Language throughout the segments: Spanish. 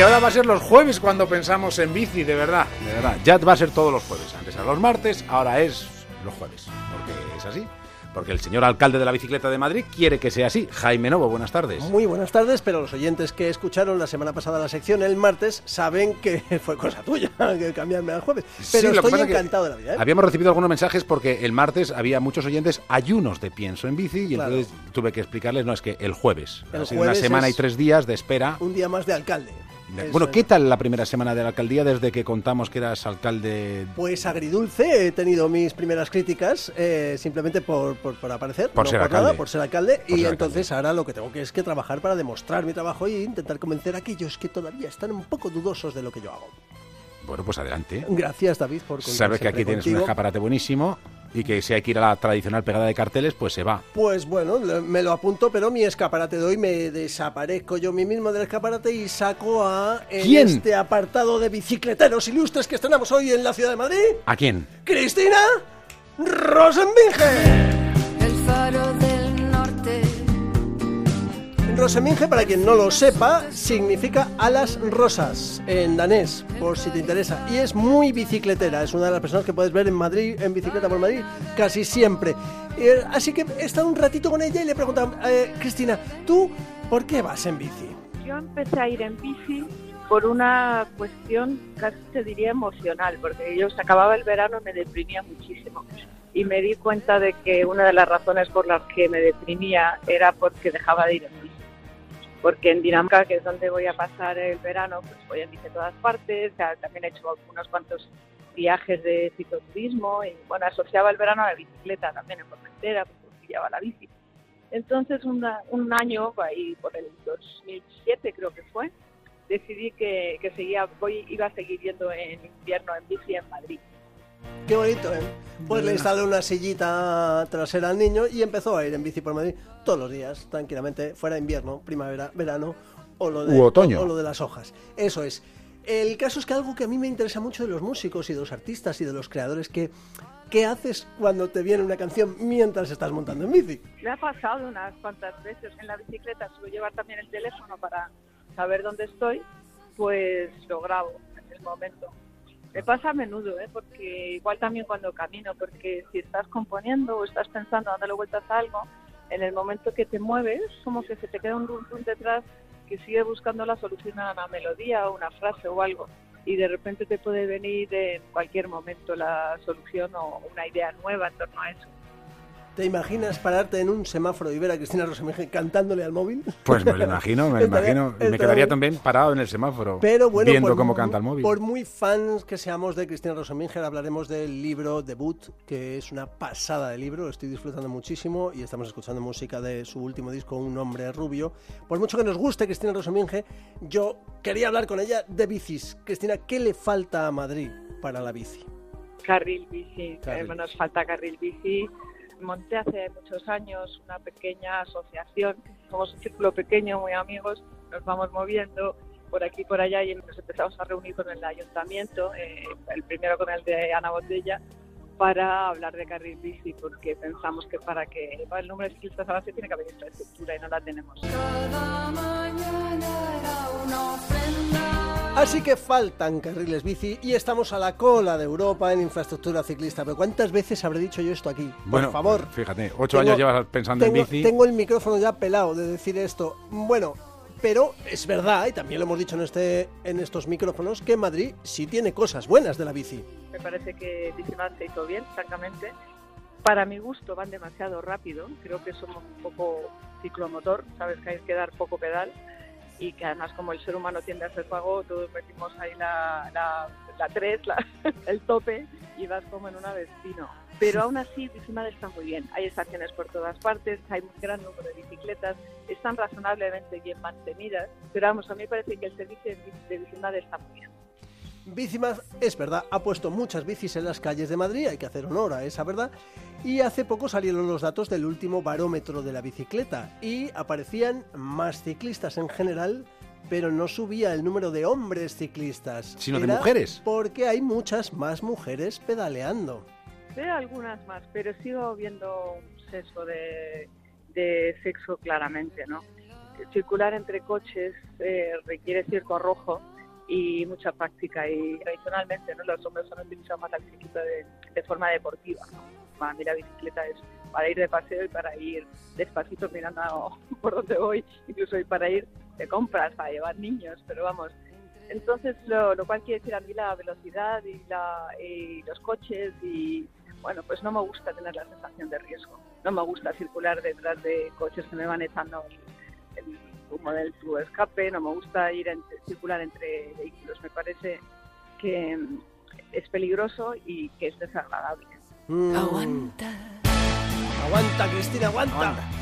que ahora va a ser los jueves cuando pensamos en bici, de verdad, de verdad. Ya va a ser todos los jueves. Antes eran los martes, ahora es los jueves, porque es así porque el señor alcalde de la bicicleta de Madrid quiere que sea así. Jaime Novo, buenas tardes. Muy buenas tardes, pero los oyentes que escucharon la semana pasada la sección el martes saben que fue cosa tuya, que cambiarme al jueves. Pero estoy encantado de la vida. ¿eh? Habíamos recibido algunos mensajes porque el martes había muchos oyentes ayunos de pienso en bici y entonces tuve que explicarles, no, es que el jueves. El ha sido una semana y tres días de espera. Un día más de alcalde. Bueno, ¿qué tal la primera semana de la alcaldía desde que contamos que eras alcalde? Pues agridulce, he tenido mis primeras críticas eh, simplemente por, por, aparecer, por ser alcalde. por ser alcalde, y entonces ahora lo que tengo que es que trabajar para demostrar mi trabajo y intentar convencer a aquellos que todavía están un poco dudosos de lo que yo hago. Bueno, pues adelante. Gracias, David, por Sabes que aquí tienes un escaparate buenísimo y que si hay que ir a la tradicional pegada de carteles, pues se va. Pues bueno, me lo apunto, pero mi escaparate de hoy me desaparezco yo mí mismo del escaparate y saco a este apartado de bicicleteros ilustres que estrenamos hoy en la ciudad de Madrid. ¿A quién? Cristina Rosenbinge. Roseminge, para quien no lo sepa, significa alas rosas en danés, por si te interesa. Y es muy bicicletera, es una de las personas que puedes ver en Madrid, en bicicleta por Madrid, casi siempre. Eh, así que he estado un ratito con ella y le he preguntado, eh, Cristina, ¿tú por qué vas en bici? Yo empecé a ir en bici por una cuestión casi te diría emocional, porque yo se acababa el verano me deprimía muchísimo. Y me di cuenta de que una de las razones por las que me deprimía era porque dejaba de ir en porque en Dinamarca, que es donde voy a pasar el verano, pues voy a a todas partes, también he hecho unos cuantos viajes de cicloturismo y bueno, asociaba el verano a la bicicleta también en Formentera, pues pillaba la bici. Entonces un año, ahí por el 2007 creo que fue, decidí que, que seguía, voy, iba a seguir yendo en invierno en bici en Madrid. Qué bonito, ¿eh? Pues le instalé una sillita trasera al niño y empezó a ir en bici por Madrid todos los días, tranquilamente, fuera invierno, primavera, verano o lo de, otoño. O, lo de las hojas. Eso es. El caso es que algo que a mí me interesa mucho de los músicos y de los artistas y de los creadores, que ¿qué haces cuando te viene una canción mientras estás montando en bici? Me ha pasado unas cuantas veces en la bicicleta, suelo llevar también el teléfono para saber dónde estoy, pues lo grabo en el momento. Me pasa a menudo, ¿eh? porque igual también cuando camino, porque si estás componiendo o estás pensando, dándole vueltas a algo, en el momento que te mueves, como que se te queda un rum detrás que sigue buscando la solución a una melodía o una frase o algo. Y de repente te puede venir en cualquier momento la solución o una idea nueva en torno a eso. ¿Te imaginas pararte en un semáforo y ver a Cristina Rosemeje cantándole al móvil? Pues me lo imagino, me lo imagino. Me quedaría también parado en el semáforo, Pero bueno, viendo cómo canta el móvil. Por muy fans que seamos de Cristina Rosemeje, hablaremos del libro Debut, que es una pasada de libro, estoy disfrutando muchísimo y estamos escuchando música de su último disco, Un hombre rubio. Por mucho que nos guste Cristina Roseminge, yo quería hablar con ella de bicis. Cristina, ¿qué le falta a Madrid para la bici? Carril bici, nos falta carril bici monté hace muchos años una pequeña asociación, somos un círculo pequeño, muy amigos, nos vamos moviendo por aquí y por allá y nos empezamos a reunir con el ayuntamiento, eh, el primero con el de Ana Botella, para hablar de carril bici, porque pensamos que para que el número de ciclistas avance tiene que haber infraestructura y no la tenemos. Así que faltan carriles bici y estamos a la cola de Europa en infraestructura ciclista. Pero ¿cuántas veces habré dicho yo esto aquí? Por favor. Fíjate, ocho años llevas pensando en bici. Tengo el micrófono ya pelado de decir esto. Bueno, pero es verdad, y también lo hemos dicho en, este, en estos micrófonos, que Madrid sí tiene cosas buenas de la bici. Me parece que Bicimar se hizo bien, francamente. Para mi gusto van demasiado rápido. Creo que somos un poco ciclomotor, sabes que hay que dar poco pedal y que además como el ser humano tiende a ser pago, todos metimos ahí la, la, la 3, el tope y vas como en una destino. Pero aún así, Bicimad está muy bien. Hay estaciones por todas partes, hay un gran número de bicicletas, están razonablemente bien mantenidas, pero vamos, a mí me parece que el servicio de Bicimad está muy bien. Bicimad, es verdad, ha puesto muchas bicis en las calles de Madrid, hay que hacer honor a esa verdad, y hace poco salieron los datos del último barómetro de la bicicleta y aparecían más ciclistas en general, pero no subía el número de hombres ciclistas. Sino de mujeres. Porque hay muchas más mujeres pedaleando. Veo algunas más, pero sigo viendo un sesgo de, de sexo claramente, ¿no? Circular entre coches eh, requiere circo rojo y mucha práctica. Y tradicionalmente ¿no? los hombres han utilizado más la bicicleta de, forma deportiva. Para mí la bicicleta es para ir de paseo y para ir despacito mirando por donde voy, incluso para ir de compras, para llevar niños, pero vamos. Entonces, lo, cual quiere decir a mí la velocidad y, la, y los coches y, bueno, pues no me gusta tener la sensación de riesgo. No me gusta circular detrás de coches que me van echando el, humo del tubo de escape, no me gusta ir en, circular entre vehículos. Me parece que es peligroso y que es desagradable. Mm. Aguanta. Aguanta, Cristina, aguanta.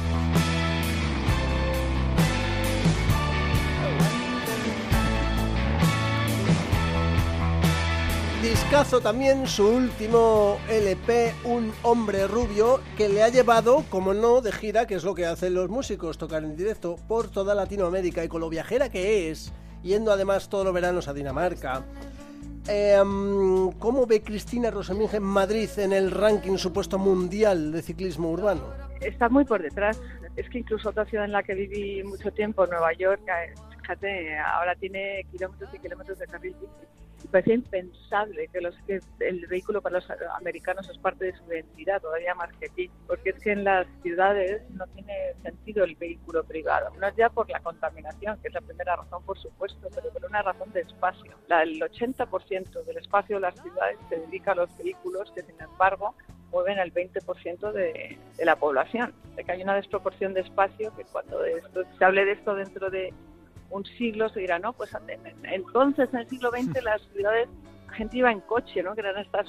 Discazo también su último LP, Un hombre rubio, que le ha llevado, como no, de gira, que es lo que hacen los músicos, tocar en directo por toda Latinoamérica y con lo viajera que es, yendo además todos los veranos a Dinamarca. Em, ¿Cómo ve Cristina Roseminge en Madrid en el ranking supuesto mundial de ciclismo urbano? Está muy por detrás. Es que incluso otra ciudad en la que viví mucho tiempo, Nueva York, eh, fíjate, ahora tiene kilómetros y kilómetros de carril parece impensable que, los, que el vehículo para los americanos es parte de su identidad, todavía más que aquí, porque es que en las ciudades no tiene sentido el vehículo privado, no es ya por la contaminación, que es la primera razón, por supuesto, pero por una razón de espacio. La, el 80% del espacio de las ciudades se dedica a los vehículos que, sin embargo, mueven el 20% de, de la población. De que hay una desproporción de espacio que cuando esto, se hable de esto dentro de un siglo se dirá, no, pues entonces en el siglo XX las ciudades, la gente iba en coche, ¿no? Que eran estas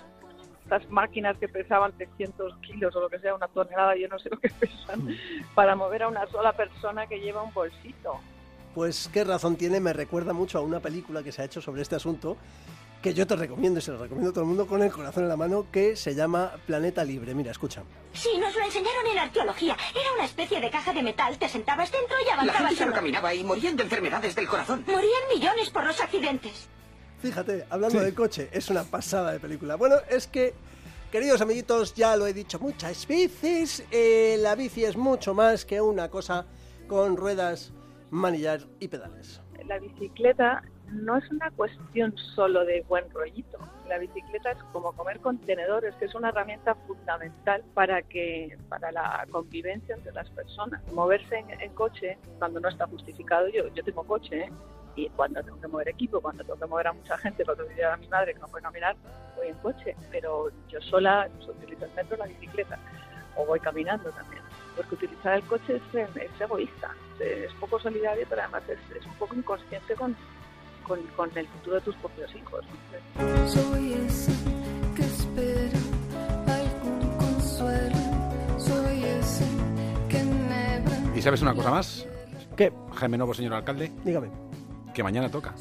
estas máquinas que pesaban 300 kilos o lo que sea, una tonelada, yo no sé lo que pesan, mm. para mover a una sola persona que lleva un bolsito. Pues qué razón tiene, me recuerda mucho a una película que se ha hecho sobre este asunto que yo te recomiendo y se lo recomiendo a todo el mundo con el corazón en la mano, que se llama Planeta Libre. Mira, escucha. Sí, nos lo enseñaron en arqueología. Era una especie de caja de metal. Te sentabas dentro y avanzabas. La gente solo caminaba y morían de enfermedades del corazón. Morían millones por los accidentes. Fíjate, hablando del coche, es una pasada de película. Bueno, es que, queridos amiguitos, ya lo he dicho muchas veces, eh, la bici es mucho más que una cosa con ruedas, manillar y pedales. La bicicleta no es una cuestión solo de buen rollito. La bicicleta es como comer contenedores, que es una herramienta fundamental para que para la convivencia entre las personas. Moverse en, coche cuando no está justificado, yo, yo tengo coche, ¿eh? y cuando tengo que mover equipo, cuando tengo que mover a mucha gente, cuando voy a mi madre que no puede caminar, voy en coche, pero yo sola utilizo el metro, la bicicleta, o voy caminando también. Porque utilizar el coche es, es egoísta, es poco solidario, pero además es, es un poco inconsciente con, con, el futuro de tus propios hijos. Soy ese que espera algún consuelo, soy ese que ¿Y sabes una cosa más? ¿Qué? Jaime Novo, señor alcalde. Dígame que mañana toca.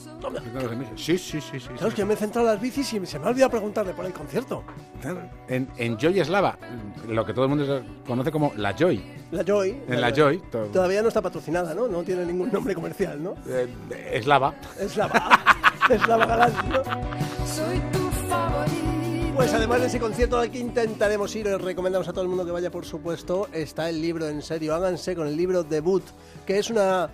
Sí, sí, sí, sí. Claro, es que me he centrado en las bicis y se me ha olvidado preguntarle por el concierto. En, en Joy Eslava, lo que todo el mundo conoce como La Joy. La Joy. En La, Joy. Todavía no está patrocinada, ¿no? No tiene ningún nombre comercial, ¿no? Eh, Eslava. Eslava. Eslava Galán, ¿no? Soy tu favorito. Pues además de ese concierto al que intentaremos ir, os recomendamos a todo el mundo que vaya, por supuesto, está el libro en serio. Háganse con el libro Debut, que es una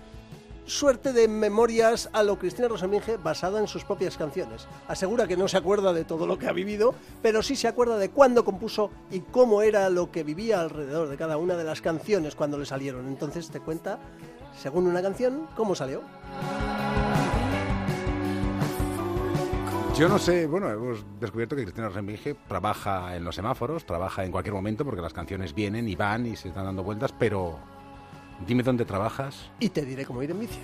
suerte de memorias a lo Cristina Rosaminge basada en sus propias canciones. Asegura que no se acuerda de todo lo que ha vivido, pero sí se acuerda de cuándo compuso y cómo era lo que vivía alrededor de cada una de las canciones cuando le salieron. Entonces te cuenta, según una canción, cómo salió. Yo no sé, bueno, hemos descubierto que Cristina Rosaminge trabaja en los semáforos, trabaja en cualquier momento porque las canciones vienen y van y se están dando vueltas, pero Dime dónde trabajas. Y te diré cómo ir en bici.